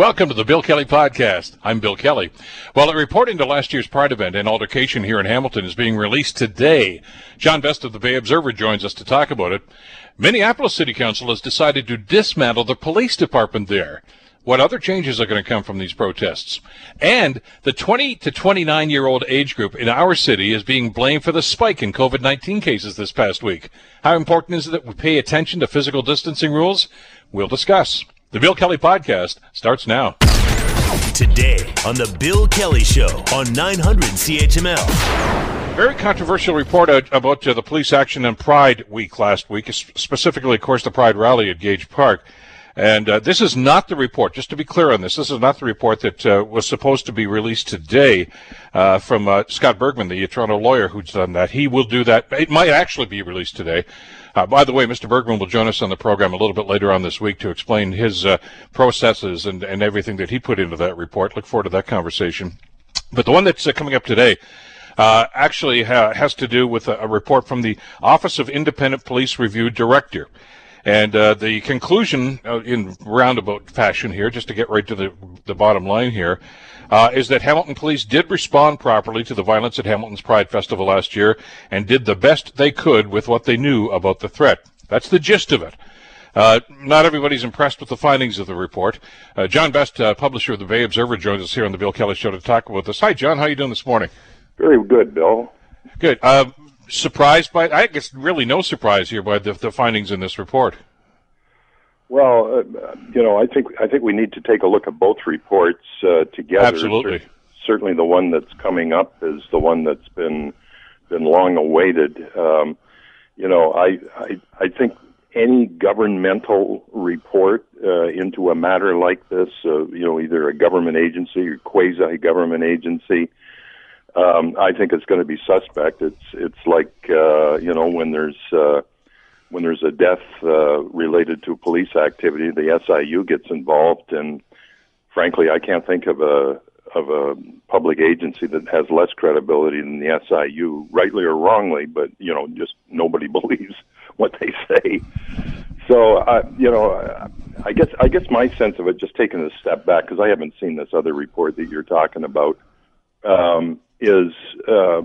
Welcome to the Bill Kelly Podcast. I'm Bill Kelly. Well, a report into last year's Pride event and altercation here in Hamilton is being released today. John Best of the Bay Observer joins us to talk about it. Minneapolis City Council has decided to dismantle the police department there. What other changes are going to come from these protests? And the 20 to 29 year old age group in our city is being blamed for the spike in COVID 19 cases this past week. How important is it that we pay attention to physical distancing rules? We'll discuss. The Bill Kelly Podcast starts now. Today on The Bill Kelly Show on 900 CHML. Very controversial report about uh, the police action in Pride Week last week, specifically, of course, the Pride rally at Gage Park. And uh, this is not the report, just to be clear on this, this is not the report that uh, was supposed to be released today uh, from uh, Scott Bergman, the Toronto lawyer who's done that. He will do that. It might actually be released today. Uh, by the way, Mr. Bergman will join us on the program a little bit later on this week to explain his uh, processes and, and everything that he put into that report. Look forward to that conversation. But the one that's uh, coming up today uh, actually ha- has to do with a, a, report from the Office of Independent Police Review Director. And uh, the conclusion, uh, in roundabout fashion here, just to get right to the, the bottom line here, uh, is that Hamilton police did respond properly to the violence at Hamilton's Pride Festival last year and did the best they could with what they knew about the threat. That's the gist of it. Uh, not everybody's impressed with the findings of the report. Uh, John Best, uh, publisher of the Bay Observer, joins us here on the Bill Kelly Show to talk about this. Hi, John. How are you doing this morning? Very good, Bill. Good. Uh, surprised by, I guess, really no surprise here by the, the findings in this report. Well, uh, you know, I think I think we need to take a look at both reports uh, together. Absolutely. Certainly, the one that's coming up is the one that's been been long awaited. Um, you know, I, I I think any governmental report uh, into a matter like this, uh, you know, either a government agency or quasi government agency, um, I think it's going to be suspect. It's it's like uh, you know when there's uh, when there's a death uh, related to police activity, the SIU gets involved, and frankly, I can't think of a of a public agency that has less credibility than the SIU, rightly or wrongly, but you know, just nobody believes what they say. So, you know, I guess I guess my sense of it, just taking a step back, because I haven't seen this other report that you're talking about, um, is uh,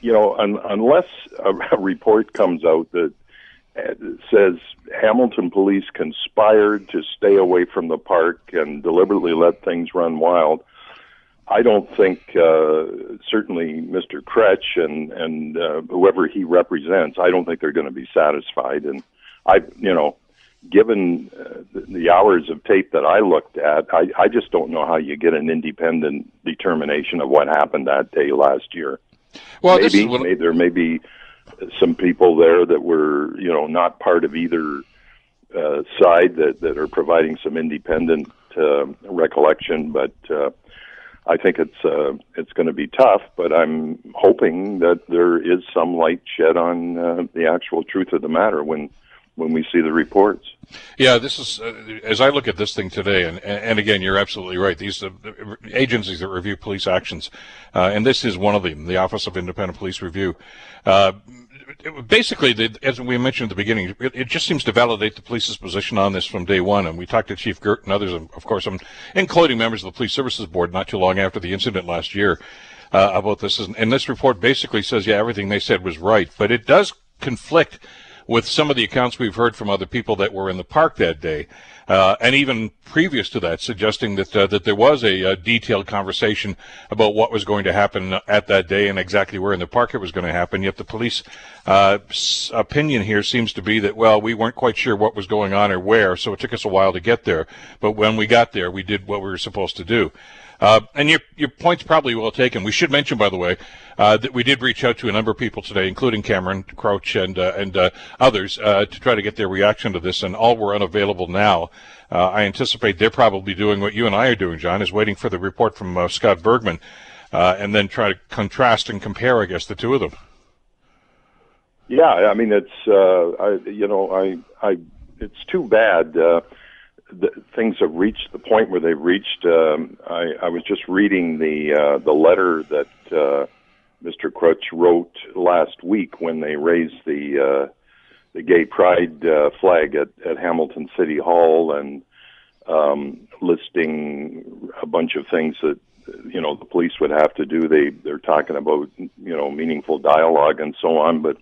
you know, un- unless a, a report comes out that says Hamilton police conspired to stay away from the park and deliberately let things run wild. I don't think uh, certainly Mr. Kroetsch and and uh, whoever he represents. I don't think they're going to be satisfied. And I, you know, given uh, the, the hours of tape that I looked at, I, I just don't know how you get an independent determination of what happened that day last year. Well, maybe, what... maybe there may be some people there that were, you know, not part of either uh, side that, that are providing some independent uh, recollection. But uh, I think it's uh, it's going to be tough. But I'm hoping that there is some light shed on uh, the actual truth of the matter when when we see the reports. Yeah, this is uh, as I look at this thing today, and and again, you're absolutely right. These uh, agencies that review police actions, uh, and this is one of them, the Office of Independent Police Review. Uh, basically, the, as we mentioned at the beginning, it, it, just seems to validate the police's position on this from day one. And we talked to Chief Girt and others, of course, including members of the Police Services Board, not too long after the incident last year. Uh, about this, and this report basically says, yeah, everything they said was right, but it does conflict with some of the accounts we've heard from other people that were in the park that day, uh, and even previous to that, suggesting that uh, that there was a, a, detailed conversation about what was going to happen at that day and exactly where in the park it was going to happen. Yet the police uh, opinion here seems to be that well, we weren't quite sure what was going on or where, so it took us a while to get there. But when we got there, we did what we were supposed to do. Uh, and your your point's probably well taken. We should mention, by the way, uh, that we did reach out to a number of people today, including Cameron Crouch and uh, and uh, others, uh, to try to get their reaction to this. And all were unavailable now. Uh, I anticipate they're probably doing what you and I are doing, John, is waiting for the report from Scott Bergman, and then try to contrast and compare, I guess, the two of them. Yeah, I mean, it's I, you know, I I it's too bad the, things have reached the point where they've reached. Um, I, I was just reading the uh, the letter that uh, Mr. Kroetsch wrote last week when they raised the uh, the gay pride uh, flag at, at Hamilton City Hall, and um, listing a bunch of things that you know the police would have to do. They they're talking about you know meaningful dialogue and so on, but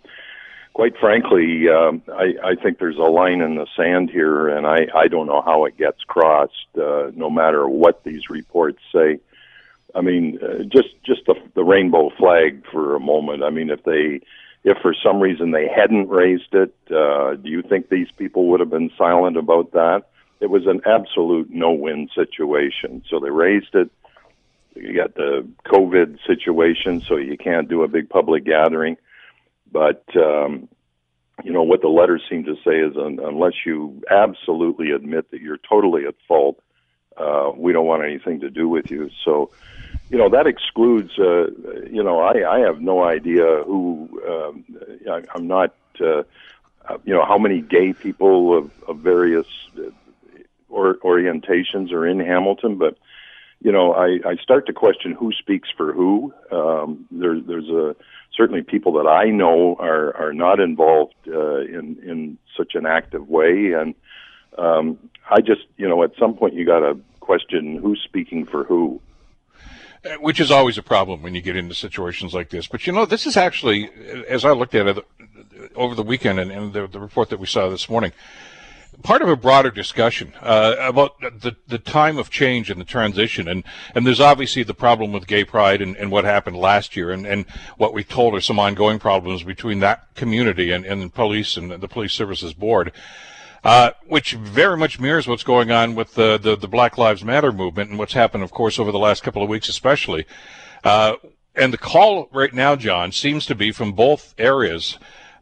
quite frankly, um, I, I think there's a line in the sand here, and I, I don't know how it gets crossed, uh, no matter what these reports say. I mean, uh, just just the, the rainbow flag for a moment. I mean, if they, if for some reason they hadn't raised it, uh, do you think these people would have been silent about that? It was an absolute no-win situation. So they raised it. You got the COVID situation, so you can't do a big public gathering. But um, you know what the letters seem to say is, un- unless you absolutely admit that you're totally at fault, uh, we don't want anything to do with you. So, you know that excludes. Uh, you know, I, I have no idea who. Um, I, I'm not. Uh, you know how many gay people of, of various uh, or, orientations are in Hamilton, but you know, I, I start to question who speaks for who. Um, there, there's a certainly people that I know are are not involved uh, in in such an active way, and um, I just you know at some point you got to question who's speaking for who. Uh, which is always a problem when you get into situations like this. But you know, this is actually, as I looked at it over the weekend and, and the, the report that we saw this morning, part of a broader discussion uh, about the the time of change and the transition, and and there's obviously the problem with gay pride and, and what happened last year, and, and what we told are some ongoing problems between that community and, and the police and the police services board. Uh, which very much mirrors what's going on with the, the, the Black Lives Matter movement and what's happened, of course, over the last couple of weeks, especially. Uh, and the call right now, John, seems to be from both areas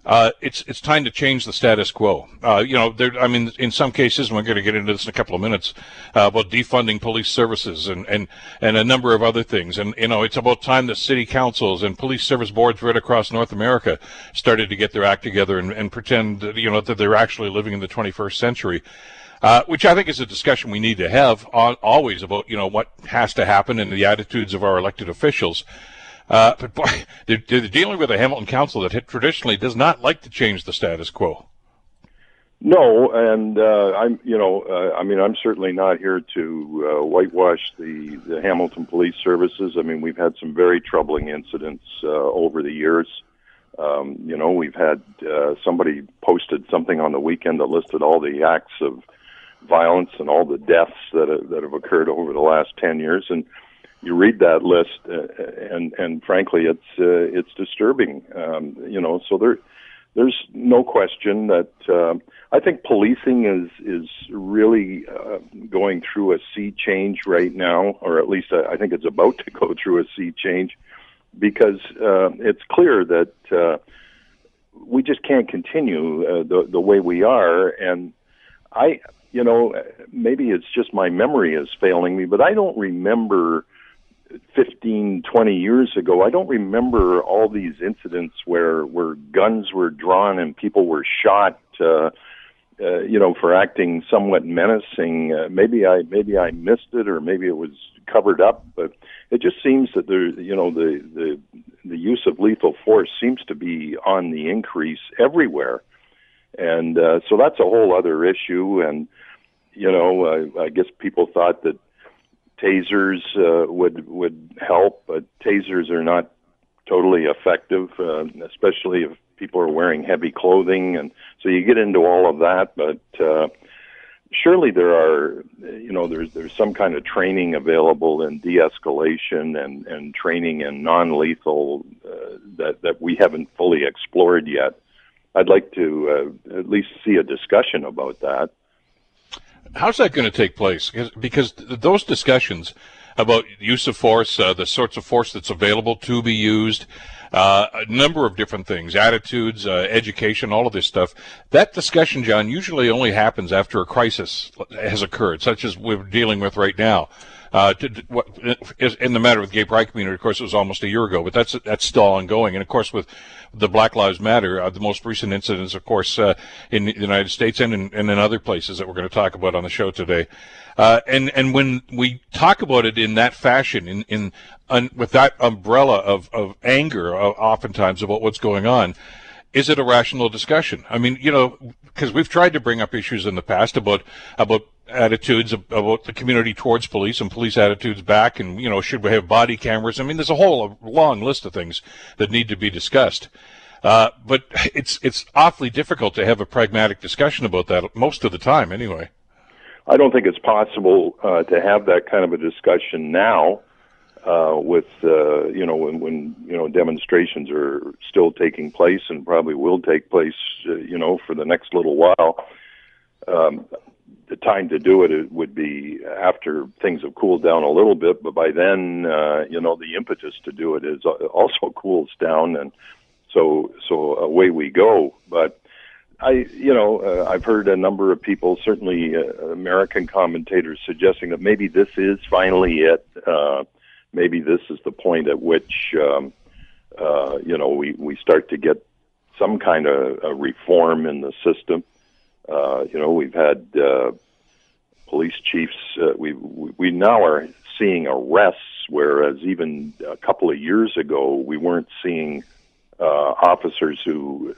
uh, it's it's time to change the status quo. Uh, you know, there, I mean, in some cases, we're going to get into this in a couple of minutes, uh, about defunding police services and, and, and a number of other things. And, you know, it's about time that city councils and police service boards right across North America started to get their act together and, and pretend, you know, that they're actually living in the 21st century. Uh, which I think is a discussion we need to have always about, you know, what has to happen and the attitudes of our elected officials. Uh, but boy, they're, they're, dealing with a Hamilton Council that traditionally does not like to change the status quo. No, and uh, I'm, you know, uh, I mean, I'm certainly not here to uh, whitewash the, the Hamilton Police Services. I mean, we've had some very troubling incidents uh, over the years. Um, you know, we've had uh, somebody posted something on the weekend that listed all the acts of violence and all the deaths that have, that have occurred over the last ten years, and you read that list, uh, and and frankly, it's uh, it's disturbing. Um, you know, so there there's no question that uh, I think policing is is really uh, going through a sea change right now, or at least I think it's about to go through a sea change, because uh, it's clear that uh, we just can't continue uh, the the way we are, and I. You know, maybe it's just my memory is failing me, but I don't remember 15, 20 years ago, I don't remember all these incidents where where guns were drawn and people were shot. Uh, uh, you know, for acting somewhat menacing. Uh, maybe I maybe I missed it, or maybe it was covered up. But it just seems that there, you know, the the the use of lethal force seems to be on the increase everywhere, and uh, so that's a whole other issue. And you know, I guess people thought that tasers uh, would would help, but tasers are not totally effective, uh, especially if people are wearing heavy clothing, and so you get into all of that. But uh, surely there are, you know, there's there's some kind of training available in de-escalation and and training in non-lethal uh, that that we haven't fully explored yet. I'd like to uh, at least see a discussion about that. How's that going to take place? Because those discussions about use of force, uh, the sorts of force that's available to be used, uh, a number of different things, attitudes, uh, education, all of this stuff. That discussion, John, usually only happens after a crisis has occurred, such as we're dealing with right now. Uh, to, what, in the matter the gay pride community, of course, it was almost a year ago, but that's that's still ongoing. And of course, with the Black Lives Matter, uh, the most recent incidents, of course, uh, in the United States and in, and in other places that we're going to talk about on the show today. Uh, and and when we talk about it in that fashion, in in un, with that umbrella of of anger, uh, oftentimes about what's going on, is it a rational discussion? I mean, you know, because we've tried to bring up issues in the past about about attitudes about the community towards police and police attitudes back, and you know, should we have body cameras? I mean, there's a whole long list of things that need to be discussed. Uh, but it's it's awfully difficult to have a pragmatic discussion about that most of the time, anyway. I don't think it's possible uh, to have that kind of a discussion now, uh, with uh, you know when, when you know demonstrations are still taking place and probably will take place, uh, you know, for the next little while. Um, the time to do it, it would be after things have cooled down a little bit, but by then, uh, you know, the impetus to do it is also cools down, and so so away we go. But I, you know, uh, I've heard a number of people, certainly uh, American commentators, suggesting that maybe this is finally it. Uh, maybe this is the point at which, um, uh, you know, we we start to get some kind of a reform in the system. Uh, you know, we've had uh, police chiefs. Uh, we we now are seeing arrests, whereas even a couple of years ago we weren't seeing uh, officers who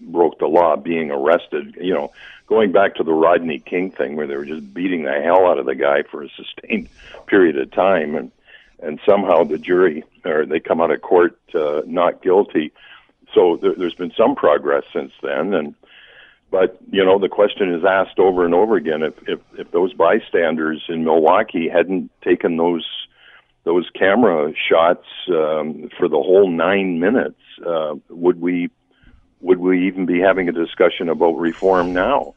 broke the law being arrested. You know, going back to the Rodney King thing, where they were just beating the hell out of the guy for a sustained period of time, and and somehow the jury or they come out of court uh, not guilty. So there, there's been some progress since then, and but you know the question is asked over and over again if if, if those bystanders in Milwaukee hadn't taken those those camera shots um, for the whole nine minutes, uh, would we would we even be having a discussion about reform now?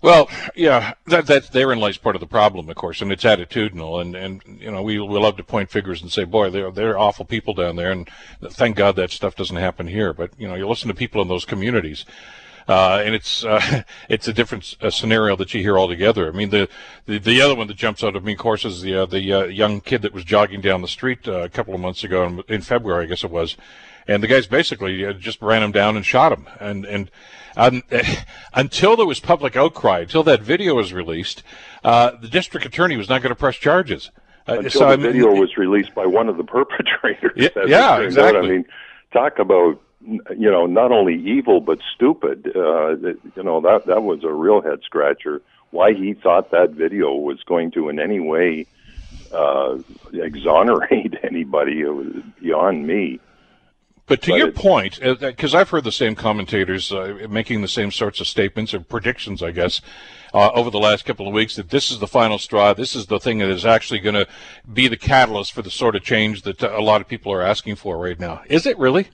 Well, yeah, that that therein lies part of the problem, of course, and it's attitudinal. And and you know, we we love to point fingers and say, boy, they're they're awful people down there, and thank God that stuff doesn't happen here. But you know, you listen to people in those communities. Uh, and it's uh, it's a different uh, scenario that you hear altogether. I mean, the, the the other one that jumps out of me, of course, is the uh, the uh, young kid that was jogging down the street uh, a couple of months ago in, in February, I guess it was, and the guys basically just ran him down and shot him. And and um, until there was public outcry, until that video was released, uh, the district attorney was not going to press charges. Uh, until so, the I mean, video was released by one of the perpetrators. Yeah, yeah exactly. I mean, talk about you know not only evil but stupid. Uh, you know that that was a real head scratcher. Why he thought that video was going to in any way uh, exonerate anybody it was beyond me. But to but your point, because uh, I've heard the same commentators uh, making the same sorts of statements or predictions, I guess, uh, over the last couple of weeks that this is the final straw. This is the thing that is actually going to be the catalyst for the sort of change that a lot of people are asking for right now. Is it really?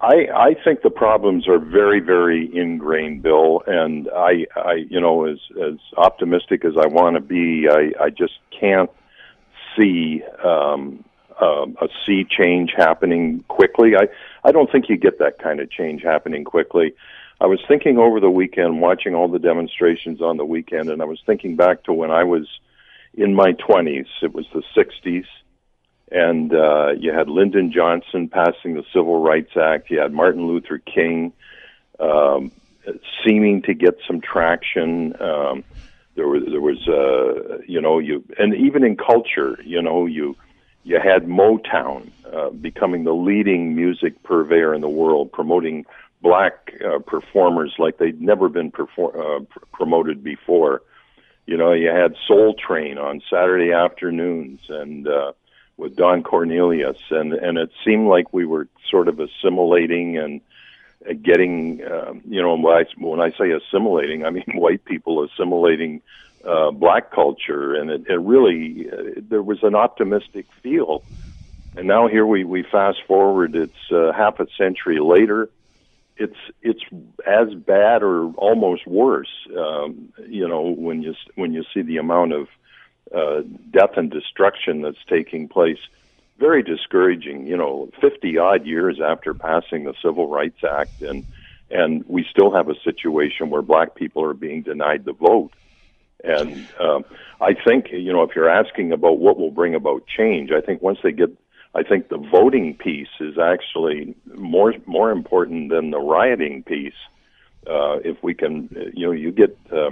I, I think the problems are very, very ingrained, Bill, and I, I, you know, as as optimistic as I want to be, I, I just can't see um, um, a sea change happening quickly. I, I don't think you get that kind of change happening quickly. I was thinking over the weekend, watching all the demonstrations on the weekend, and I was thinking back to when I was in my 20s. It was the 60s, and uh, you had Lyndon Johnson passing the Civil Rights Act. You had Martin Luther King um, seeming to get some traction. Um, there was, there was, uh, you know, you, and even in culture, you know, you you had Motown uh, becoming the leading music purveyor in the world, promoting black uh, performers like they'd never been perfor- uh, pr- promoted before. You know, you had Soul Train on Saturday afternoons and uh, with Don Cornelius, and and it seemed like we were sort of assimilating and uh, getting, um, you know, when I, when I say assimilating, I mean white people assimilating uh, black culture, and it, it really uh, there was an optimistic feel. And now here we we fast forward. It's uh, half a century later. It's it's as bad or almost worse. Um, you know when you when you see the amount of uh, death and destruction that's taking place. Very discouraging. You know, fifty odd years after passing the Civil Rights Act, and and we still have a situation where black people are being denied the vote. And um, I think, you know, if you're asking about what will bring about change, I think once they get, I think the voting piece is actually more more important than the rioting piece. Uh, if we can, you know, you get uh,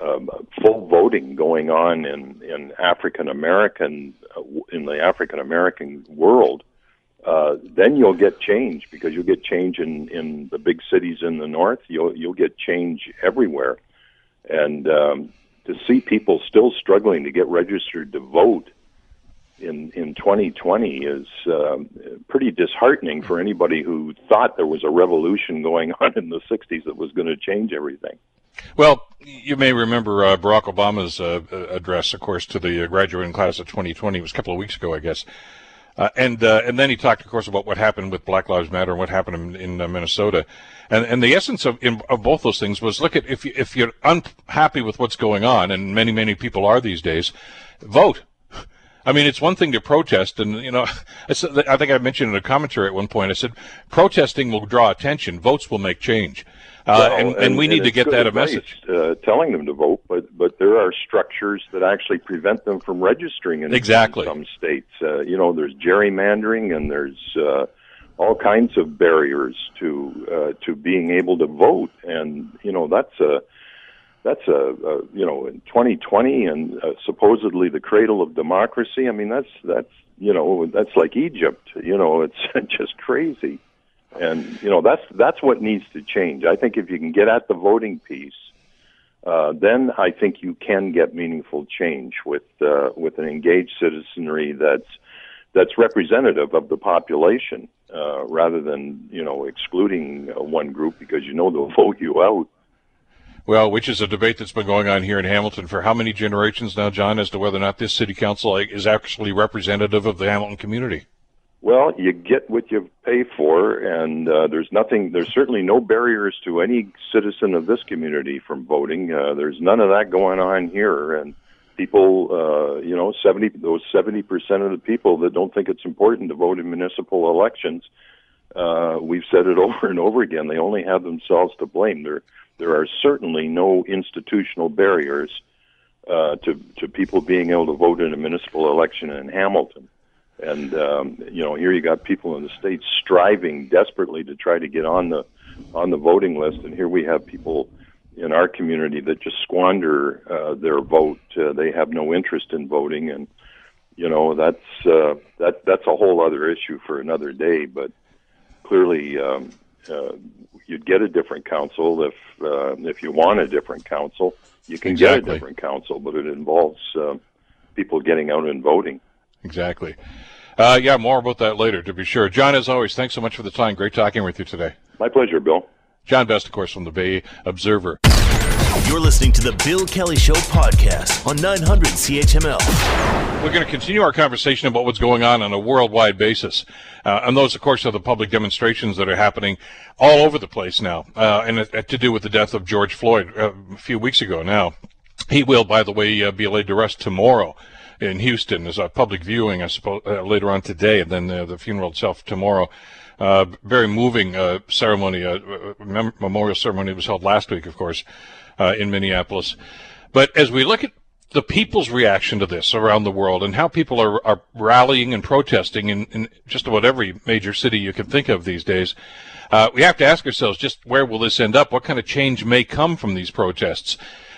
um, full voting going on in in African American uh, in the African American world, uh, then you'll get change because you'll get change in in the big cities in the north. You'll you'll get change everywhere and um, to see people still struggling to get registered to vote in in 2020 is um, pretty disheartening for anybody who thought there was a revolution going on in the 60s that was going to change everything. Well, you may remember uh, Barack Obama's uh, address, of course, to the graduating class of 2020. It was a couple of weeks ago, I guess. Uh, and uh, and then he talked, of course, about what happened with Black Lives Matter and what happened in, in uh, Minnesota, and and the essence of in, of both those things was look at if you, if you're unhappy with what's going on, and many many people are these days, vote. I mean, it's one thing to protest, and you know, I think I mentioned in a commentary at one point. I said, protesting will draw attention, votes will make change, well, and, and, and, we need to get that advice, a message. Uh, telling them to vote, but but there are structures that actually prevent them from registering in, exactly. some states. Uh, you know, there's gerrymandering, and there's uh, all kinds of barriers to uh, to being able to vote, and you know that's a that's a, a you know in 2020 and uh, supposedly the cradle of democracy. I mean that's that's you know that's like Egypt. You know it's just crazy, and you know that's that's what needs to change. I think if you can get at the voting piece. Uh, then I think you can get meaningful change with uh, with an engaged citizenry that's that's representative of the population, uh, rather than you know excluding uh, one group because you know they'll vote you out. Well, which is a debate that's been going on here in Hamilton for how many generations now, John, as to whether or not this city council is actually representative of the Hamilton community. Well, you get what you pay for, and uh, there's nothing. There's certainly no barriers to any citizen of this community from voting. Uh, there's none of that going on here, and people, uh, you know, seventy those seventy percent of the people that don't think it's important to vote in municipal elections. Uh, we've said it over and over again. They only have themselves to blame. There, there are certainly no institutional barriers uh, to to people being able to vote in a municipal election in Hamilton. And um, you know, here you got people in the state striving desperately to try to get on the on the voting list, and here we have people in our community that just squander uh, their vote. Uh, they have no interest in voting, and you know that's uh, that that's a whole other issue for another day. But clearly, um, uh, you'd get a different council if uh, if you want a different council. You can exactly. get a different council, but it involves uh, people getting out and voting. Exactly. Uh, yeah, more about that later, to be sure. John, as always, thanks so much for the time. Great talking with you today. My pleasure, Bill. John Best, of course, from the Bay Observer. You're listening to the Bill Kelly Show podcast on 900 CHML. We're going to continue our conversation about what's going on on a worldwide basis. Uh, and those, of course, are the public demonstrations that are happening all over the place now, uh, and it, to do with the death of George Floyd uh, a few weeks ago now. He will, by the way, uh, be laid to rest tomorrow in Houston. There's a public viewing, I suppose, uh, later on today, and then uh, the funeral itself tomorrow. Uh, very moving uh, ceremony, uh, mem- memorial ceremony was held last week, of course, uh, in Minneapolis. But as we look at the people's reaction to this around the world and how people are, are rallying and protesting in, in just about every major city you can think of these days, uh, we have to ask ourselves just where will this end up? What kind of change may come from these protests?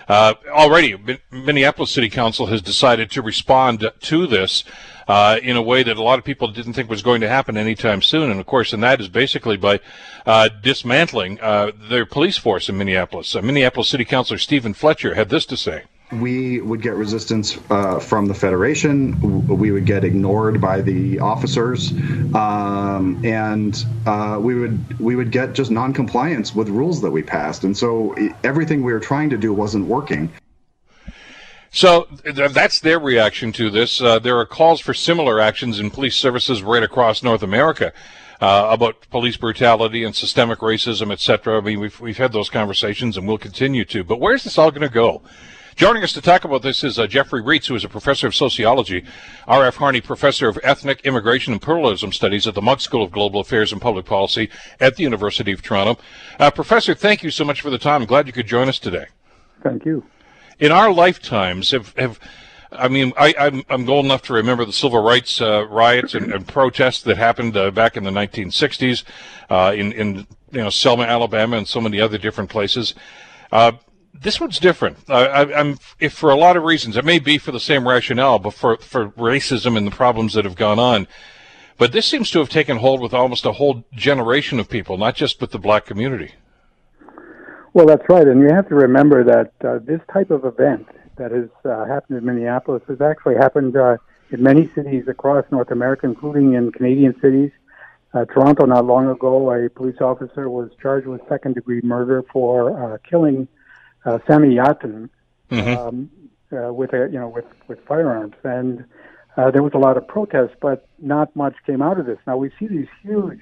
Uh, already, Minneapolis City Council has decided to respond to this uh, in a way that a lot of people didn't think was going to happen anytime soon. And of course, and that is basically by uh, dismantling uh, their police force in Minneapolis. Uh, Minneapolis City Councilor Stephen Fletcher had this to say we would get resistance uh, from the federation. We would get ignored by the officers, um, and uh, we would we would get just non-compliance with rules that we passed. And so everything we were trying to do wasn't working. So that's their reaction to this. Uh, there are calls for similar actions in police services right across North America. Uh, about police brutality and systemic racism, etc. I mean, we've we've had those conversations, and we'll continue to. But where's this all going to go? Joining us to talk about this is uh, Jeffrey Reitz, who is a professor of sociology, R.F. Harney Professor of Ethnic Immigration and Pluralism Studies at the Munk School of Global Affairs and Public Policy at the University of Toronto. Uh, professor, thank you so much for the time. I'm glad you could join us today. Thank you. In our lifetimes, have, have I mean, I, am I'm, I'm old enough to remember the civil rights uh, riots and, and, protests that happened uh, back in the 1960s uh, in, in you know Selma, Alabama, and so many other different places. This one's different. I, am if for a lot of reasons. It may be for the same rationale, but for for racism and the problems that have gone on. But this seems to have taken hold with almost a whole generation of people, not just with the black community. Well, that's right, and you have to remember that uh, this type of event that has uh, happened in Minneapolis has actually happened uh, in many cities across North America, including in Canadian cities. Uh, Toronto, not long ago, a police officer was charged with second-degree murder for uh, killing uh, Sammy Yatim mm-hmm. um, uh, with a, you know with with firearms, and uh, there was a lot of protest, but not much came out of this. Now we see these huge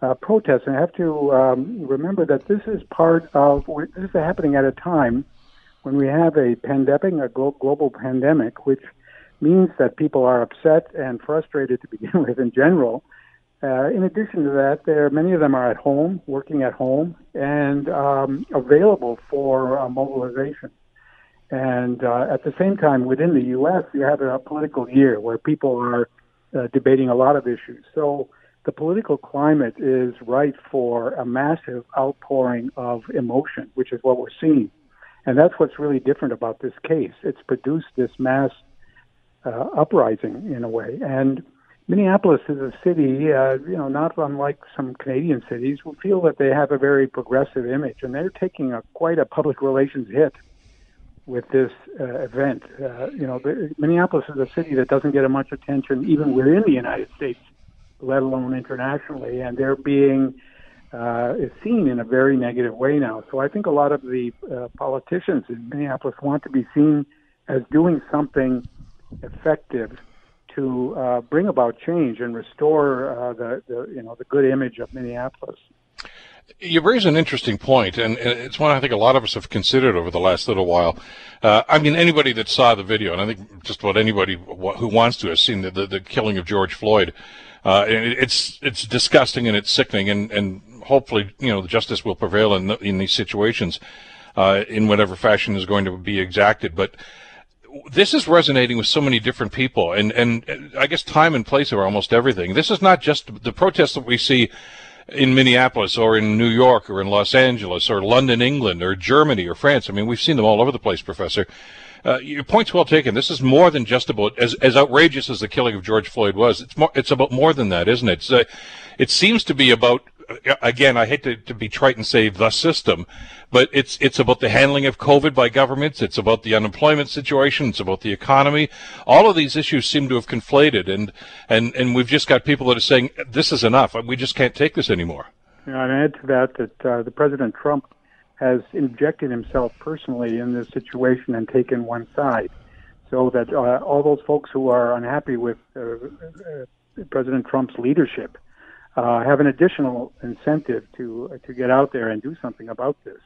uh, protests, and I have to um, remember that this is part of this is happening at a time when we have a pandemic, a glo- global pandemic, which means that people are upset and frustrated to begin with in general. Uh, in addition to that, there many of them are at home, working at home, and um, available for uh, mobilization. And uh, at the same time, within the U.S., you have a political year where people are uh, debating a lot of issues. So the political climate is ripe for a massive outpouring of emotion, which is what we're seeing. And that's what's really different about this case. It's produced this mass uh, uprising in a way. And Minneapolis is a city, uh, you know, not unlike some Canadian cities, who feel that they have a very progressive image, and they're taking a quite a public relations hit with this uh, event. Uh, you know, Minneapolis is a city that doesn't get much attention even within the United States, let alone internationally, and they're being uh, is seen in a very negative way now. So I think a lot of the uh, politicians in Minneapolis want to be seen as doing something effective to uh, bring about change and restore uh, the, the you know the good image of Minneapolis. You raise an interesting point, and it's one I think a lot of us have considered over the last little while. Uh, I mean, anybody that saw the video, and I think just about anybody who wants to has seen the, the, the killing of George Floyd. Uh, it's it's disgusting and it's sickening, and, and hopefully, you know, justice will prevail in in these situations, uh, in whatever fashion is going to be exacted. But this is resonating with so many different people, and and I guess time and place are almost everything. This is not just the protests that we see in Minneapolis or in New York or in Los Angeles or London, England or Germany or France. I mean, we've seen them all over the place, Professor. Uh, your point's well taken. This is more than just about as as outrageous as the killing of George Floyd was. It's more. It's about more than that, isn't it? Uh, it seems to be about again, I hate to, to be trite and say the system, but it's it's about the handling of COVID by governments. It's about the unemployment situation. It's about the economy. All of these issues seem to have conflated, and and and we've just got people that are saying this is enough. We just can't take this anymore. Yeah, and add to that that uh, the President Trump has injected himself personally in this situation and taken one side, so that uh, all those folks who are unhappy with uh, uh President Trump's leadership uh, have an additional incentive to uh, to get out there and do something about this.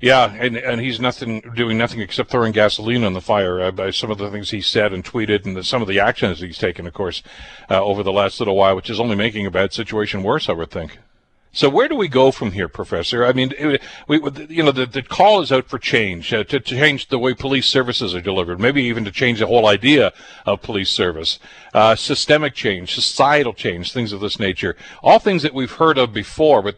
Yeah, and and he's nothing doing nothing except throwing gasoline on the fire uh, by some of the things he said and tweeted, and the, some of the actions he's taken, of course, uh, over the last little while, which is only making a bad situation worse, I would think. So where do we go from here, Professor? I mean, we, you know, the, the call is out for change, uh, to, to, change the way police services are delivered, maybe even to change the whole idea of police service, uh, systemic change, societal change, things of this nature, all things that we've heard of before, but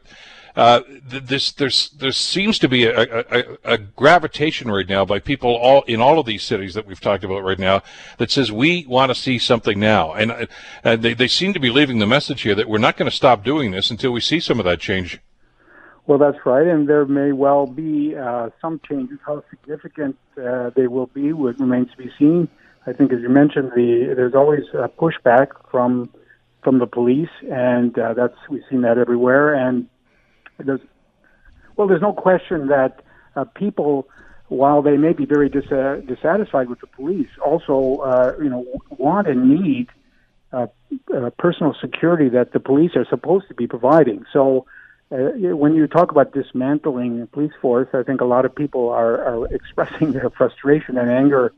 uh, this there's there seems to be a, a, a, gravitation right now by people all in all of these cities that we've talked about right now that says we want to see something now, and and they they seem to be leaving the message here that we're not going to stop doing this until we see some of that change. Well, that's right, and there may well be uh, some changes. How significant uh, they will be would remains to be seen. I think, as you mentioned, the there's always a pushback from from the police, and uh, that's we've seen that everywhere. And there's, well, there's no question that uh, people, while they may be very dis- uh, dissatisfied with the police, also uh, you know want and need uh, uh, personal security that the police are supposed to be providing. So. Uh, when you talk about dismantling the police force, I think a lot of people are, are expressing their frustration and anger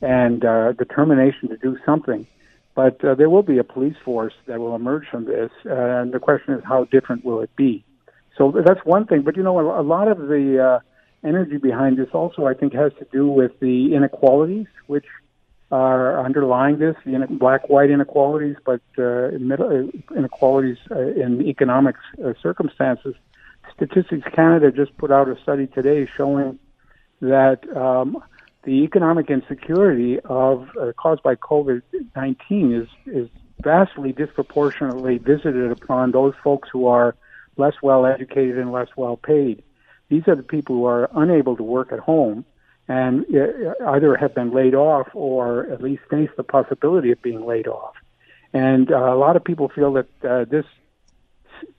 and uh, determination to do something. But uh, there will be a police force that will emerge from this, and the question is how different will it be? So that's one thing. But you know, a, lot of the uh, energy behind this also, I think, has to do with the inequalities which are underlying this, the black-white inequalities, but uh, middle, uh, inequalities uh, in economic uh, circumstances. Statistics Canada just put out a study today showing that um, the economic insecurity of uh, caused by COVID-19 is is vastly disproportionately visited upon those folks who are less well educated and less well paid. These are the people who are unable to work at home and uh, either have been laid off or at least face the possibility of being laid off. And uh, a lot of people feel that uh, this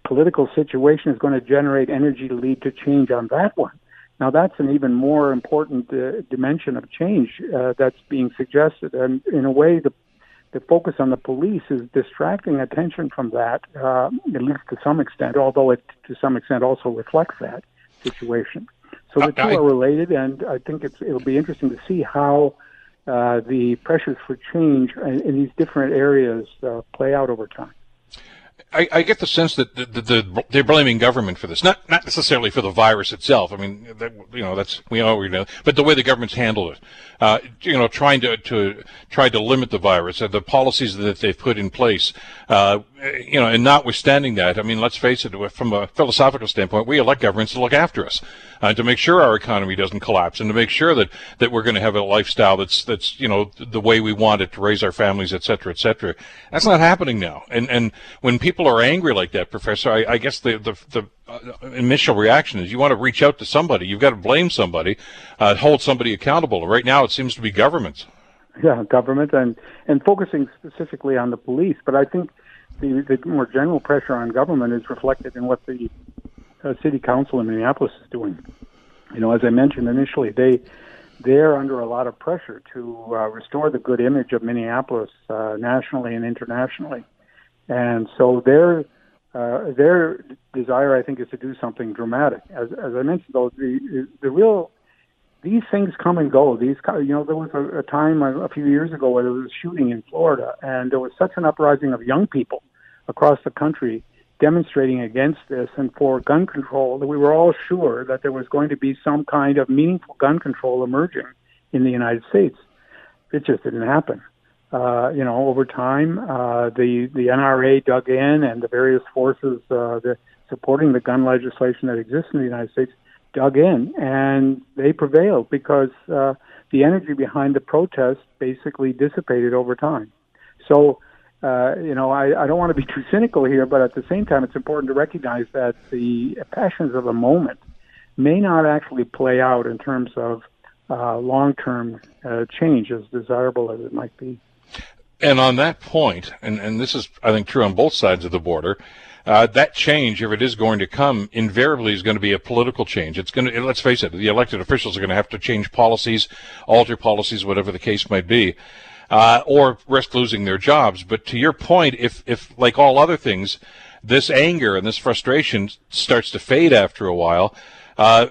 political situation is going to generate energy to lead to change on that one. Now, that's an even more important uh, dimension of change uh, that's being suggested. And in a way, the, the focus on the police is distracting attention from that, uh, at least to some extent, although it to some extent also reflects that situation. So the two are related, and I think it's, it'll be interesting to see how uh, the pressures for change in, in these different areas uh, play out over time. I, I, get the sense that the, the, the, they're blaming government for this, not not necessarily for the virus itself. I mean, that, you know, that's we all we know, but the way the government's handled it. Uh, you know, trying to to try to limit the virus, uh, the policies that they've put in place. Uh, you know, and notwithstanding that, I mean, let's face it, from a philosophical standpoint, we elect governments to look after us uh, to make sure our economy doesn't collapse and to make sure that, that we're going to have a lifestyle that's that's you know the way we want it to raise our families, et cetera, et cetera. That's not happening now. And and when people are angry like that, Professor, I, I guess the the, the uh, initial reaction is you want to reach out to somebody. You've got to blame somebody, uh, hold somebody accountable. Right now, it seems to be governments. Yeah, government and and focusing specifically on the police. But I think the, the more general pressure on government is reflected in what the uh, city council in Minneapolis is doing. You know, as I mentioned initially, they they're under a lot of pressure to uh, restore the good image of Minneapolis uh, nationally and internationally, and so their uh, their desire, I think, is to do something dramatic. As, as I mentioned, though, the the real these things come and go. These, you know, there was a, a time a, a few years ago where there was a shooting in Florida, and there was such an uprising of young people across the country demonstrating against this and for gun control that we were all sure that there was going to be some kind of meaningful gun control emerging in the United States. It just didn't happen. Uh, you know, over time, uh, the the NRA dug in, and the various forces uh, the, supporting the gun legislation that exists in the United States dug in, and they prevailed because uh, the energy behind the protest basically dissipated over time. So uh, you know, I, I don't want to be too cynical here, but at the same time, it's important to recognize that the passions of the moment may not actually play out in terms of uh, long-term uh, change, as desirable as it might be. And on that point, and, and this is, I think, true on both sides of the border, uh, that change, if it is going to come, invariably is going to be a political change. It's going to, let's face it, the elected officials are going to have to change policies, alter policies, whatever the case might be uh, or risk losing their jobs. But to your point, if, if like all other things, this anger and this frustration starts to fade after a while, uh,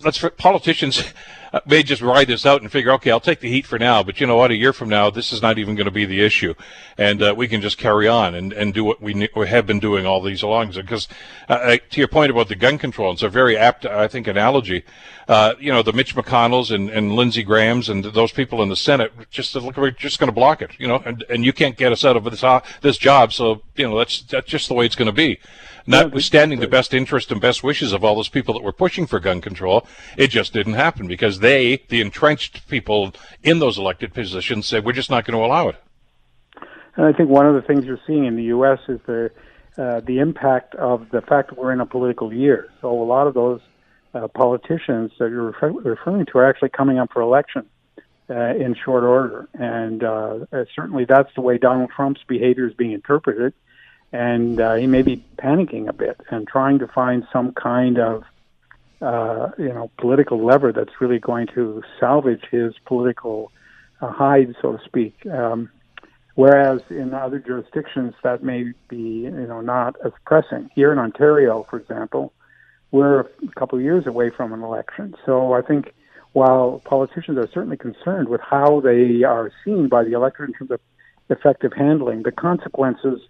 let's politicians may just ride this out and figure, okay, I'll take the heat for now, but you know what? A year from now, this is not even going to be the issue, and uh, we can just carry on and, and do what we, we have been doing all these along. Because uh, uh, to your point about the gun control, it's a very apt, I think, analogy. Uh, you know, the Mitch McConnells and, and Lindsey Grahams and those people in the Senate just look, we're just going to block it, you know, and, and you can't get us out of this uh, this job, so you know that's that's just the way it's going to be notwithstanding the best interest and best wishes of all those people that were pushing for gun control, it just didn't happen because they, the entrenched people in those elected positions, said we're just not going to allow it. And I think one of the things you're seeing in the U.S. is the uh, the impact of the fact that we're in a political year. So a lot of those uh, politicians that you're refer- referring to are actually coming up for election uh, in short order, and uh, certainly that's the way Donald Trump's behavior is being interpreted and uh, he may be panicking a bit and trying to find some kind of uh, you know political lever that's really going to salvage his political uh, hide, so to speak. Um, whereas in other jurisdictions that may be you know not as pressing. Here in Ontario, for example, we're a couple of years away from an election, so I think while politicians are certainly concerned with how they are seen by the electorate in terms of effective handling, the consequences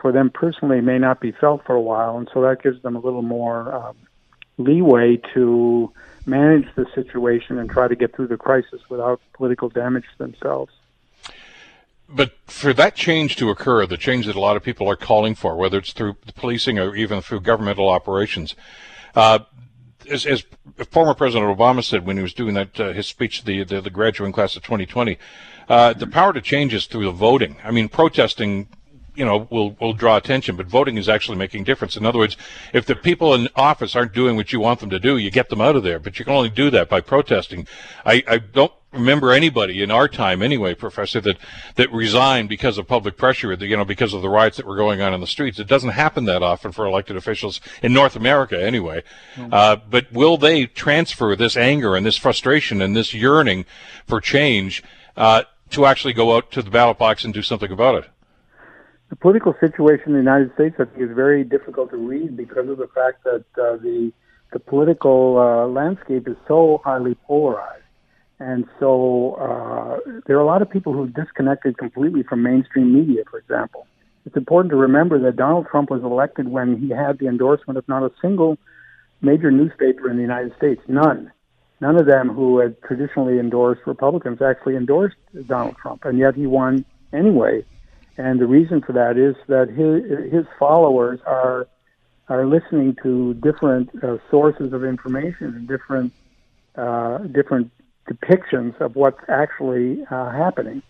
for them personally may not be felt for a while, and so that gives them a little more um, leeway to manage the situation and try to get through the crisis without political damage to themselves. But for that change to occur, the change that a lot of people are calling for, whether it's through policing or even through governmental operations, uh, as, as, former President Obama said when he was doing that uh, his speech to the, the, the graduating class of 2020, uh, the power to change is through the voting. I mean, protesting you know, will will draw attention, but voting is actually making difference. In other words, if the people in office aren't doing what you want them to do, you get them out of there. But you can only do that by protesting. I, I don't remember anybody in our time anyway, Professor, that that resigned because of public pressure, you know, because of the riots that were going on in the streets. It doesn't happen that often for elected officials in North America anyway. Mm-hmm. Uh, but will they transfer this anger and this frustration and this yearning for change uh, to actually go out to the ballot box and do something about it? The political situation in the United States, I think, is very difficult to read because of the fact that uh, the the political uh, landscape is so highly polarized, and so uh, there are a lot of people who disconnected completely from mainstream media. For example, it's important to remember that Donald Trump was elected when he had the endorsement of not a single major newspaper in the United States, none. None of them who had traditionally endorsed Republicans actually endorsed Donald Trump, and yet he won anyway and the reason for that is that his, his followers are are listening to different uh, sources of information and different uh, different depictions of what's actually uh, happening.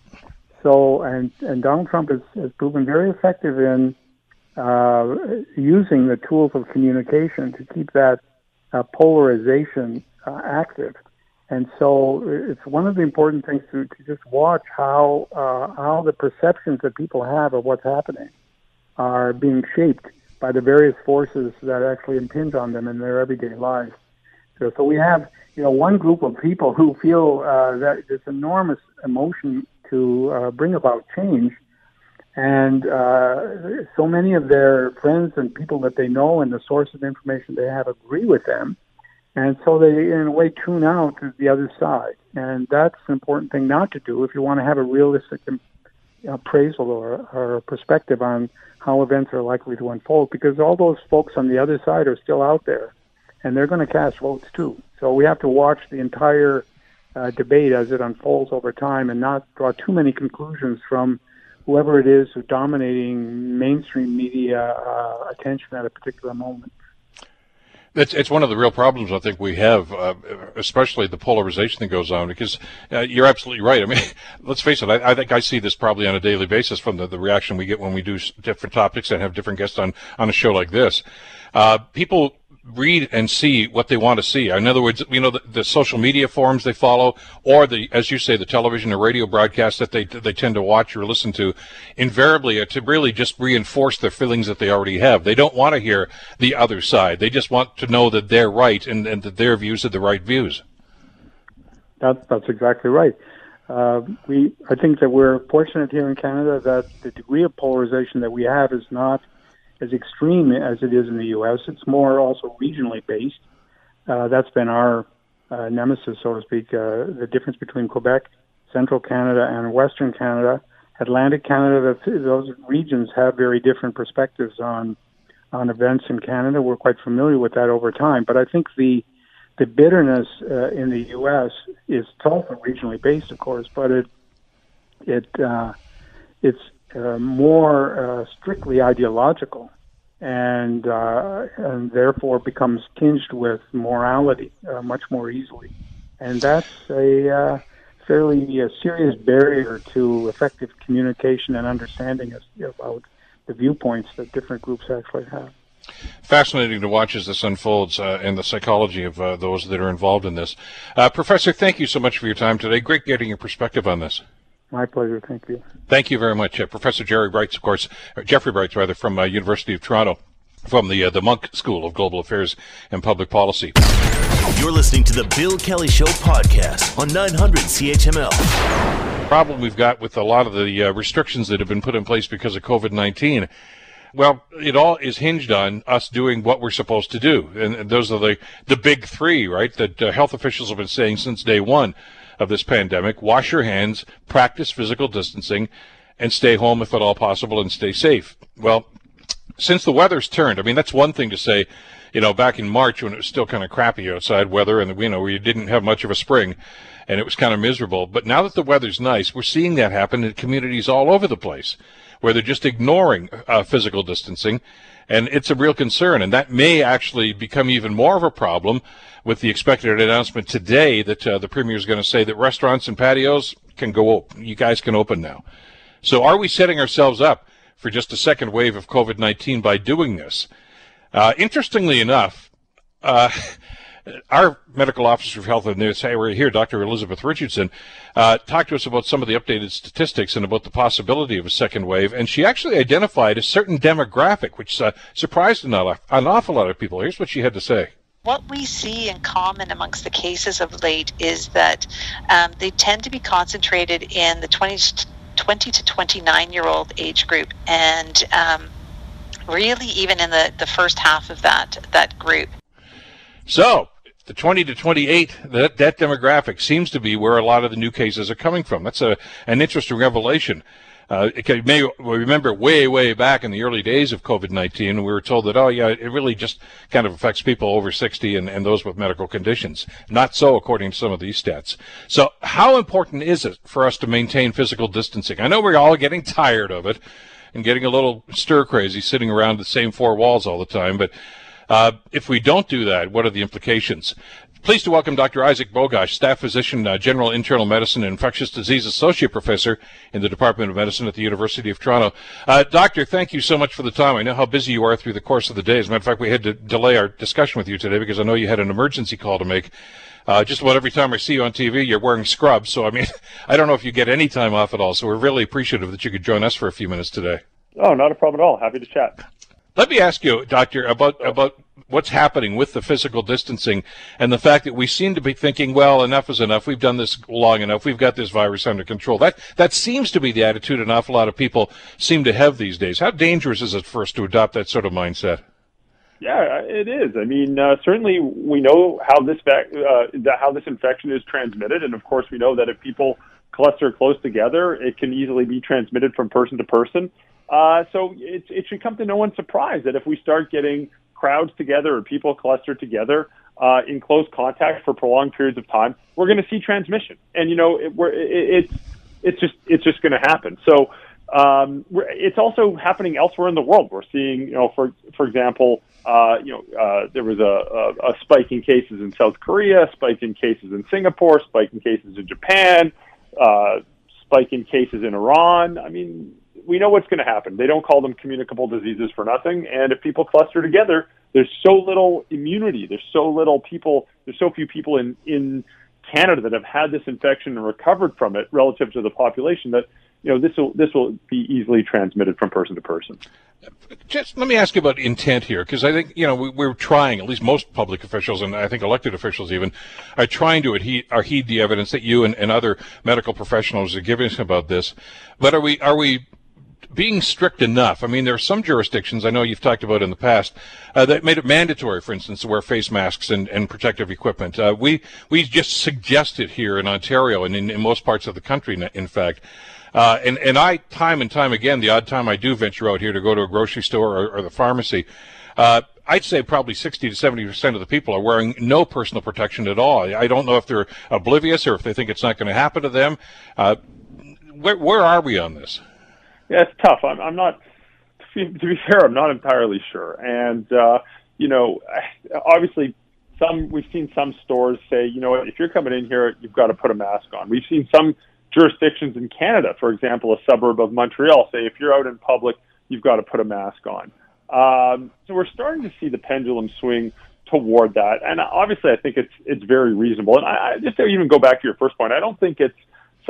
So, and and Donald Trump has, has proven very effective in uh, using the tools of communication to keep that uh, polarization uh, active. And so it's one of the important things to, to just watch how uh, how the perceptions that people have of what's happening are being shaped by the various forces that actually impinge on them in their everyday lives. So, so we have you know one group of people who feel uh, that this enormous emotion to uh, bring about change, and uh, so many of their friends and people that they know and the source of information they have agree with them and so they, in a way, tune out the other side. And that's an important thing not to do if you want to have a realistic appraisal or, or perspective on how events are likely to unfold, because all those folks on the other side are still out there, and they're going to cast votes too. So we have to watch the entire uh, debate as it unfolds over time and not draw too many conclusions from whoever it is who's dominating mainstream media uh, attention at a particular moment. It's, it's one of the real problems I think we have, uh, especially the polarization that goes on. Because uh, you're absolutely right. I mean, let's face it. I, I, think I see this probably on a daily basis from the, the reaction we get when we do different topics and have different guests on on a show like this. Uh, people read and see what they want to see. In other words, you know, the, the, social media forums they follow, or the, as you say, the television or radio broadcasts that they they tend to watch or listen to, invariably are to really just reinforce their feelings that they already have. They don't want to hear the other side. They just want to know that they're right and, and that their views are the right views. That, that's exactly right. Uh, we, I think that we're fortunate here in Canada that the degree of polarization that we have is not as extreme as it is in the U.S. It's more also regionally based. Uh, that's been our uh, nemesis, so to speak. Uh, the difference between Quebec, Central Canada, and Western Canada, Atlantic Canada, those regions have very different perspectives on on events in Canada. We're quite familiar with that over time, but I think the the bitterness uh, in the U.S. is also regionally based, of course, but it it uh, it's uh, more uh, strictly ideological and uh, and therefore becomes tinged with morality uh, much more easily, and that's a uh, fairly uh, serious barrier to effective communication and understanding about the viewpoints that different groups actually have. Fascinating to watch as this unfolds uh, and the psychology of uh, those that are involved in this. Uh, Professor, thank you so much for your time today. Great getting your perspective on this. My pleasure. Thank you. Thank you very much, uh, Professor Jerry Reitz, of course, Jeffrey Reitz, rather, from uh, University of Toronto, from the uh, the Munk School of Global Affairs and Public Policy. You're listening to the Bill Kelly Show podcast on 900 CHML. Problem we've got with a lot of the uh, restrictions that have been put in place because of COVID 19 well, it all is hinged on us doing what we're supposed to do, and, and those are the the big three, right? That uh, health officials have been saying since day one of this pandemic. Wash your hands, practice physical distancing, and stay home if at all possible and stay safe. Well, since the weather's turned, I mean, that's one thing to say, you know, back in March when it was still kind of crappy outside weather and, you know, we didn't have much of a spring and it was kind of miserable. But now that the weather's nice, we're seeing that happen in communities all over the place where they're just ignoring uh, physical distancing. And it's a real concern. And that may actually become even more of a problem with the expected announcement today that uh, the premier is going to say that restaurants and patios can go open. You guys can open now. So are we setting ourselves up for just a second wave of COVID 19 by doing this. Uh, interestingly enough, uh, our medical officer of health and news we're here, Dr. Elizabeth Richardson, uh, talked to us about some of the updated statistics and about the possibility of a second wave. And she actually identified a certain demographic, which uh, surprised an, an awful lot of people. Here's what she had to say. What we see in common amongst the cases of late is that um, they tend to be concentrated in the 20, 20 to 29 year old age group. And um, really even in the, the first half of that that group. So the 20 to 28, that, that demographic seems to be where a lot of the new cases are coming from. That's a, an interesting revelation. Uh, you may remember way, way back in the early days of COVID-19, we were told that, oh yeah, it really just kind of affects people over 60 and, and those with medical conditions. Not so according to some of these stats. So how important is it for us to maintain physical distancing? I know we're all getting tired of it and getting a little stir crazy sitting around the same four walls all the time. But uh, if we don't do that, what are the implications? Pleased to welcome Dr. Isaac Bogoch, staff physician, uh, general internal medicine, and infectious disease associate professor in the Department of Medicine at the University of Toronto. Uh, doctor, thank you so much for the time. I know how busy you are through the course of the day. As a matter of fact, we had to delay our discussion with you today because I know you had an emergency call to make. Uh, just about every time I see you on TV, you're wearing scrubs. So, I mean, I don't know if you get any time off at all. So, we're really appreciative that you could join us for a few minutes today. Oh, not a problem at all. Happy to chat. Let me ask you, Doctor, about about what's happening with the physical distancing and the fact that we seem to be thinking, well, enough is enough. We've done this long enough. We've got this virus under control. That that seems to be the attitude an awful lot of people seem to have these days. How dangerous is it for us to adopt that sort of mindset? Yeah, it is. I mean, uh, certainly we know how this uh, how this infection is transmitted, and of course we know that if people cluster close together, it can easily be transmitted from person to person. Uh, so it, it should come to no one's surprise that if we start getting crowds together or people clustered together uh, in close contact for prolonged periods of time, we're going to see transmission. And you know, it, we're, it, it's it's just it's just going to happen. So um, it's also happening elsewhere in the world. We're seeing, you know, for for example, uh, you know, uh, there was a, a, a spike in cases in South Korea, spike in cases in Singapore, spike in cases in Japan, uh, spike in cases in Iran. I mean, we know what's going to happen. They don't call them communicable diseases for nothing. And if people cluster together, there's so little immunity. There's so little people. There's so few people in in Canada that have had this infection and recovered from it relative to the population that you know this will this will be easily transmitted from person to person. Just let me ask you about intent here, because I think you know we, are trying, at least most public officials and I think elected officials even, are trying to adhe- are heed the evidence that you and, and other medical professionals are giving us about this. But are we are we being strict enough. I mean, there are some jurisdictions I know you've talked about in the past uh, that made it mandatory, for instance, to wear face masks and, and protective equipment. Uh, we we just suggest it here in Ontario and in, in most parts of the country, in fact. Uh, and and I time and time again, the odd time I do venture out here to go to a grocery store or, or the pharmacy. Uh, I'd say probably 60 to 70 percent of the people are wearing no personal protection at all. I don't know if they're oblivious or if they think it's not going to happen to them. Uh, where, where are we on this? Yeah, it's tough. I'm, I'm not. To be fair, I'm not entirely sure. And uh, you know, obviously, some we've seen some stores say, you know if you're coming in here, you've got to put a mask on. We've seen some jurisdictions in Canada, for example, a suburb of Montreal, say if you're out in public, you've got to put a mask on. Um, so we're starting to see the pendulum swing toward that, and obviously, I think it's it's very reasonable. And I, I just to even go back to your first point, I don't think it's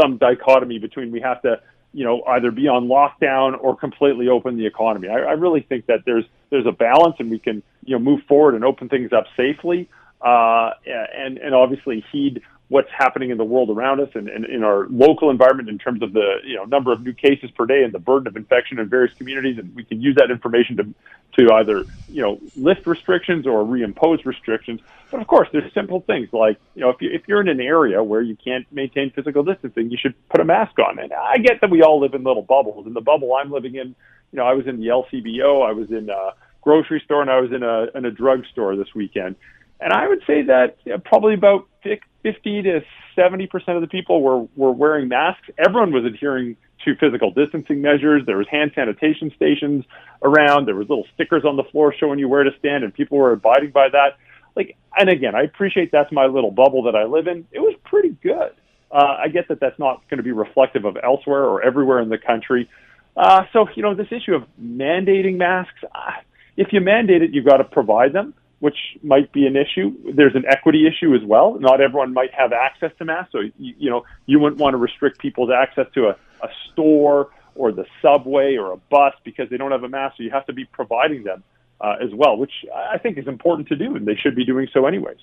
some dichotomy between we have to you know, either be on lockdown or completely open the economy. I, I really think that there's there's a balance, and we can you know move forward and open things up safely, uh, and and obviously heed what's happening in the world around us and, and in our local environment in terms of the you know number of new cases per day and the burden of infection in various communities. And we can use that information to to either you know lift restrictions or reimpose restrictions. But of course there's simple things like you know if you if you're in an area where you can't maintain physical distancing you should put a mask on. And I get that we all live in little bubbles. In the bubble I'm living in you know I was in the LCBO I was in a grocery store and I was in a in a drugstore this weekend. And I would say that you know, probably about 50 to 70 percent of the people were were wearing masks. Everyone was adhering to physical distancing measures. There was hand sanitation stations around. There was little stickers on the floor showing you where to stand, and people were abiding by that. Like, and again, I appreciate that's my little bubble that I live in. It was pretty good. Uh, I get that that's not going to be reflective of elsewhere or everywhere in the country. Uh, so, you know, this issue of mandating masks, uh, if you mandate it, you've got to provide them, which might be an issue. There's an equity issue as well. Not everyone might have access to masks. So, you, you know, you wouldn't want to restrict people's access to a, a store or the subway or a bus because they don't have a mask. So you have to be providing them uh, as well, which I think is important to do, and they should be doing so anyways.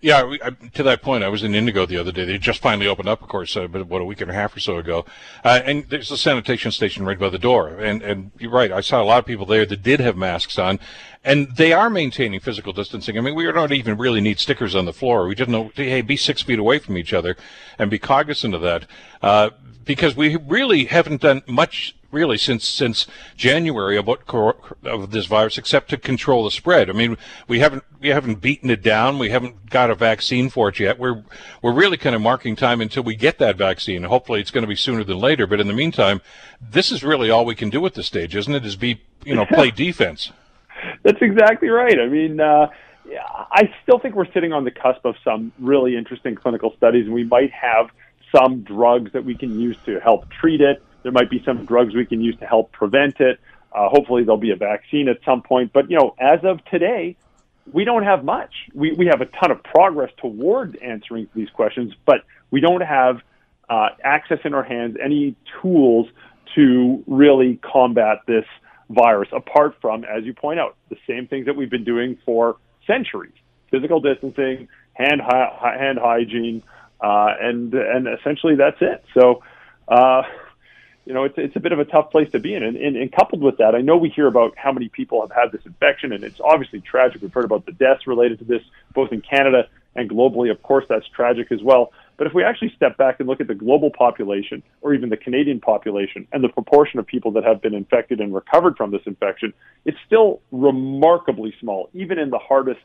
Yeah, I, to that point, I was in Indigo the other day. They just finally opened up, of course, uh, about a week and a half or so ago. Uh, and there's a sanitation station right by the door. And, and you're right, I saw a lot of people there that did have masks on, and they are maintaining physical distancing. I mean, we don't even really need stickers on the floor. We just know, hey, be six feet away from each other and be cognizant of that. Uh, because we really haven't done much really since since January about of this virus, except to control the spread. I mean, we haven't we haven't beaten it down. We haven't got a vaccine for it yet. We're we're really kind of marking time until we get that vaccine. Hopefully, it's going to be sooner than later. But in the meantime, this is really all we can do at this stage, isn't it? Is be you know play defense. That's exactly right. I mean. Uh, I still think we're sitting on the cusp of some really interesting clinical studies, and we might have some drugs that we can use to help treat it. There might be some drugs we can use to help prevent it. Uh, hopefully, there'll be a vaccine at some point. But you know, as of today, we don't have much. We we have a ton of progress toward answering these questions, but we don't have uh, access in our hands, any tools to really combat this virus. Apart from, as you point out, the same things that we've been doing for centuries: physical distancing, hand hi- hand hygiene, uh, and and essentially that's it. So. Uh, you know, it's it's a bit of a tough place to be in. And, and, and coupled with that, I know we hear about how many people have had this infection, and it's obviously tragic. We've heard about the deaths related to this, both in Canada and globally. Of course, that's tragic as well. But if we actually step back and look at the global population, or even the Canadian population, and the proportion of people that have been infected and recovered from this infection, it's still remarkably small, even in the hardest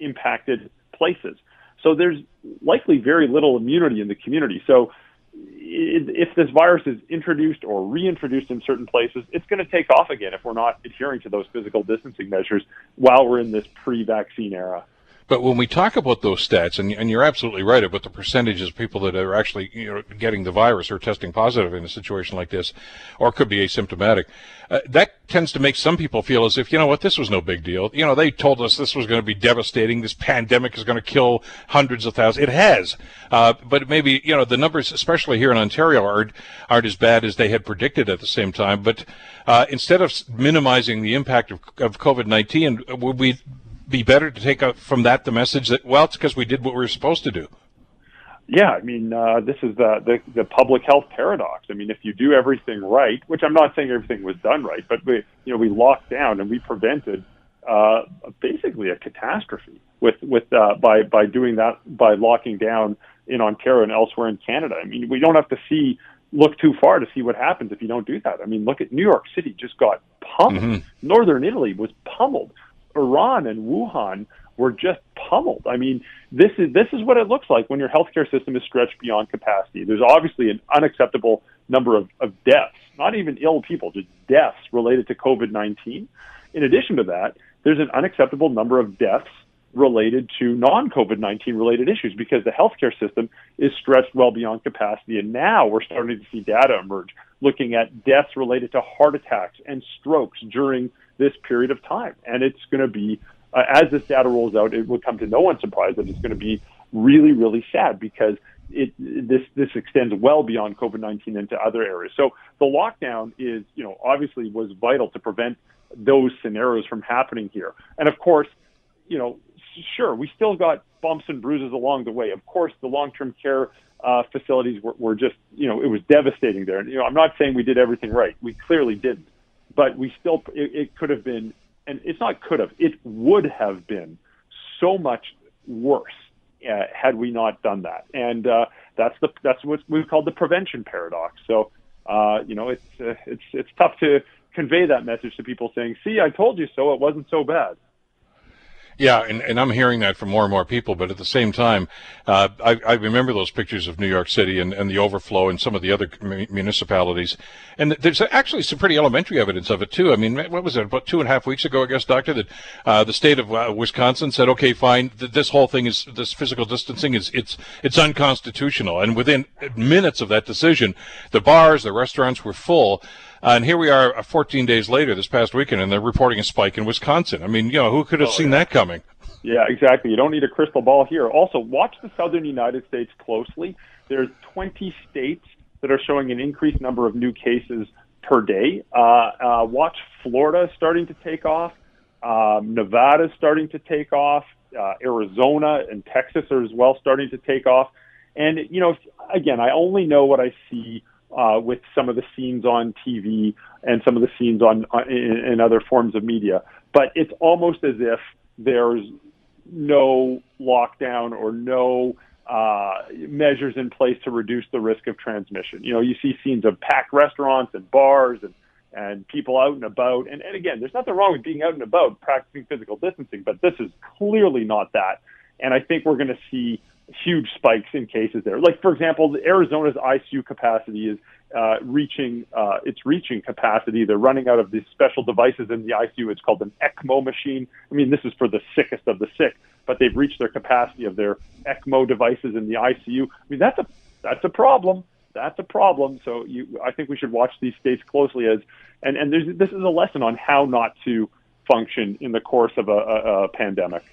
impacted places. So there's likely very little immunity in the community. So if this virus is introduced or reintroduced in certain places, it's going to take off again if we're not adhering to those physical distancing measures while we're in this pre-vaccine era. But when we talk about those stats, and, and you're absolutely right about the percentages of people that are actually you know, getting the virus or testing positive in a situation like this, or could be asymptomatic, uh, that tends to make some people feel as if, you know what, this was no big deal. You know, they told us this was going to be devastating. This pandemic is going to kill hundreds of thousands. It has. Uh, but maybe, you know, the numbers, especially here in Ontario, aren't, aren't as bad as they had predicted at the same time. But uh, instead of minimizing the impact of, of COVID-19, would we be better to take from that the message that well, it's because we did what we were supposed to do. Yeah, I mean, uh, this is the, the the public health paradox. I mean, if you do everything right, which I'm not saying everything was done right, but we you know we locked down and we prevented uh, basically a catastrophe with with uh, by by doing that by locking down in Ontario and elsewhere in Canada. I mean, we don't have to see look too far to see what happens if you don't do that. I mean, look at New York City just got pummeled. Mm-hmm. Northern Italy was pummeled. Iran and Wuhan were just pummeled. I mean, this is this is what it looks like when your healthcare system is stretched beyond capacity. There's obviously an unacceptable number of, of deaths, not even ill people, just deaths related to COVID-19. In addition to that, there's an unacceptable number of deaths related to non-COVID-19 related issues because the healthcare system is stretched well beyond capacity. And now we're starting to see data emerge looking at deaths related to heart attacks and strokes during this period of time. And it's going to be, uh, as this data rolls out, it will come to no one's surprise that it's going to be really, really sad because it, this this extends well beyond COVID-19 into other areas. So the lockdown is, you know, obviously was vital to prevent those scenarios from happening here. And of course, you know, sure, we still got bumps and bruises along the way. Of course, the long-term care uh, facilities were, were just, you know, it was devastating there. And, you know, I'm not saying we did everything right. We clearly didn't but we still it, it could have been, and it's not could have, it would have been so much worse uh, had we not done that. And uh, that's the that's what we've called the prevention paradox. So uh, you know, it's uh, it's it's tough to convey that message to people saying, "See, I told you so. It wasn't so bad." Yeah, and, and I'm hearing that from more and more people. But at the same time, uh, I, I remember those pictures of New York City and, and the overflow and some of the other municipalities. And there's actually some pretty elementary evidence of it, too. I mean, what was it, about two and a half weeks ago, I guess, Doctor, that uh, the state of uh, Wisconsin said, okay, fine, th- this whole thing is, this physical distancing is, it's, it's unconstitutional. And within minutes of that decision, the bars, the restaurants were full. Uh, and here we are uh, 14 days later this past weekend, and they're reporting a spike in Wisconsin. I mean, you know, who could have oh, seen yeah. that coming? Yeah, exactly. You don't need a crystal ball here. Also, watch the southern United States closely. There's 20 states that are showing an increased number of new cases per day. Uh, uh, watch Florida starting to take off. Um, Nevada is starting to take off. Uh, Arizona and Texas are as well starting to take off. And, you know, again, I only know what I see uh, with some of the scenes on TV and some of the scenes on, uh, in, in other forms of media. But it's almost as if there's no lockdown or no uh, measures in place to reduce the risk of transmission. You know, you see scenes of packed restaurants and bars and and people out and about. And, and again, there's nothing wrong with being out and about practicing physical distancing, but this is clearly not that. And I think we're going to see huge spikes in cases there. Like for example, Arizona's ICU capacity is uh, reaching uh, it's reaching capacity. They're running out of these special devices in the ICU. It's called an ECMO machine. I mean, this is for the sickest of the sick, but they've reached their capacity of their ECMO devices in the ICU. I mean, that's a that's a problem. That's a problem. So you, I think we should watch these states closely as, and and there's, this is a lesson on how not to function in the course of a, a, a pandemic.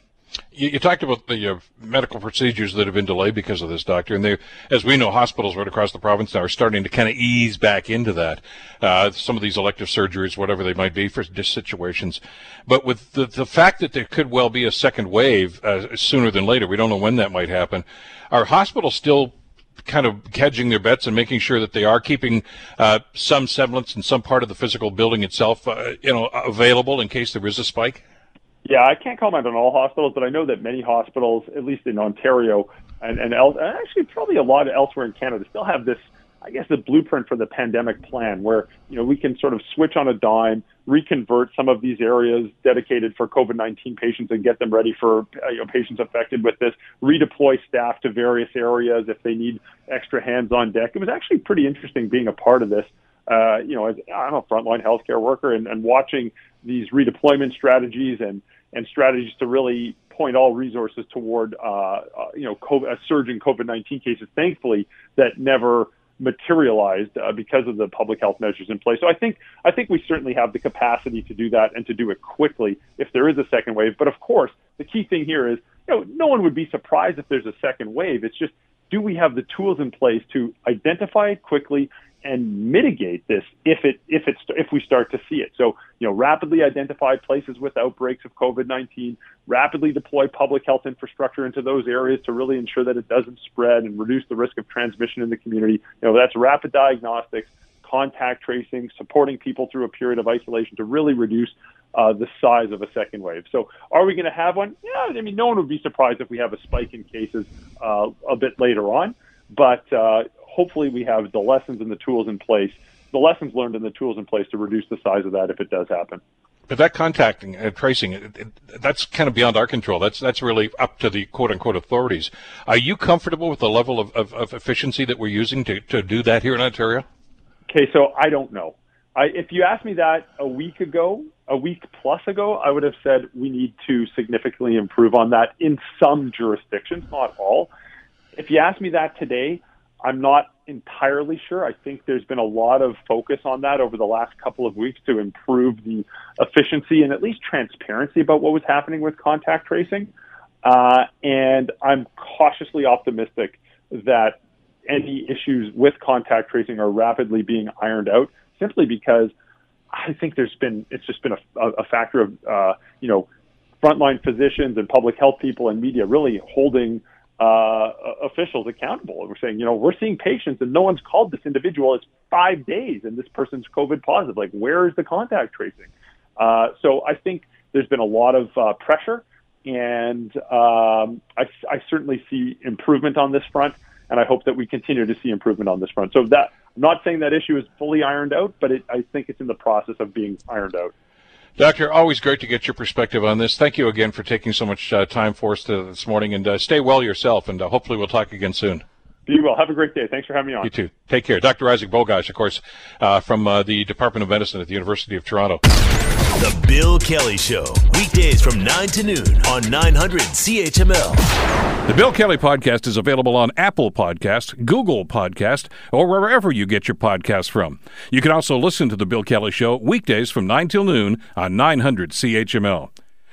You, you, talked about the uh, medical procedures that have been delayed because of this, doctor, and they, as we know, hospitals right across the province now are starting to kind of ease back into that. Uh, some of these elective surgeries, whatever they might be for situations, but with the the fact that there could well be a second wave uh, sooner than later, we don't know when that might happen. Are hospitals still kind of hedging their bets and making sure that they are keeping uh, some semblance in some part of the physical building itself, uh, you know, available in case there is a spike? Yeah, I can't comment on all hospitals, but I know that many hospitals, at least in Ontario and and, el- and actually probably a lot elsewhere in Canada, still have this. I guess the blueprint for the pandemic plan, where you know we can sort of switch on a dime, reconvert some of these areas dedicated for COVID-19 patients and get them ready for you know, patients affected with this. Redeploy staff to various areas if they need extra hands on deck. It was actually pretty interesting being a part of this. Uh, you know, as I'm a frontline healthcare worker and, and watching these redeployment strategies and and strategies to really point all resources toward uh, uh, you know COVID, a surge in COVID-19 cases. Thankfully, that never materialized uh, because of the public health measures in place. So I think I think we certainly have the capacity to do that and to do it quickly if there is a second wave. But of course, the key thing here is you know no one would be surprised if there's a second wave. It's just do we have the tools in place to identify it quickly and mitigate this if it if it's if we start to see it. So you know, rapidly identify places with outbreaks of COVID-19, rapidly deploy public health infrastructure into those areas to really ensure that it doesn't spread and reduce the risk of transmission in the community. You know, that's rapid diagnostics, contact tracing, supporting people through a period of isolation to really reduce uh, the size of a second wave. So, are we going to have one? Yeah, I mean, no one would be surprised if we have a spike in cases uh, a bit later on. But uh, hopefully we have the lessons and the tools in place, the lessons learned and the tools in place to reduce the size of that if it does happen. But that contacting and tracing, it, it, that's kind of beyond our control. That's that's really up to the quote unquote authorities. Are you comfortable with the level of, of, of efficiency that we're using to, to do that here in Ontario? Okay, so I don't know. I, if you asked me that a week ago, a week plus ago, I would have said we need to significantly improve on that in some jurisdictions, not all. If you ask me that today, I'm not entirely sure. I think there's been a lot of focus on that over the last couple of weeks to improve the efficiency and at least transparency about what was happening with contact tracing. Uh, and I'm cautiously optimistic that any issues with contact tracing are rapidly being ironed out simply because I think there's been, it's just been a, a factor of, uh, you know, frontline physicians and public health people and media really holding uh, officials accountable. We're saying, you know, we're seeing patients and no one's called this individual. It's five days and this person's COVID positive. Like, where is the contact tracing? Uh, so I think there's been a lot of uh, pressure, and um, I, I certainly see improvement on this front, and I hope that we continue to see improvement on this front. So that I'm not saying that issue is fully ironed out, but it, I think it's in the process of being ironed out. Doctor, always great to get your perspective on this. Thank you again for taking so much uh, time for us this morning, and uh, stay well yourself. And uh, hopefully, we'll talk again soon. Be well. Have a great day. Thanks for having me on. You too. Take care. Dr. Isaac Bogoch, of course, uh, from uh, the Department of Medicine at the University of Toronto. The Bill Kelly Show, weekdays from 9 to noon on 900 CHML. The Bill Kelly Podcast is available on Apple Podcast, Google Podcast, or wherever you get your podcasts from. You can also listen to The Bill Kelly Show weekdays from 9 till noon on 900 CHML.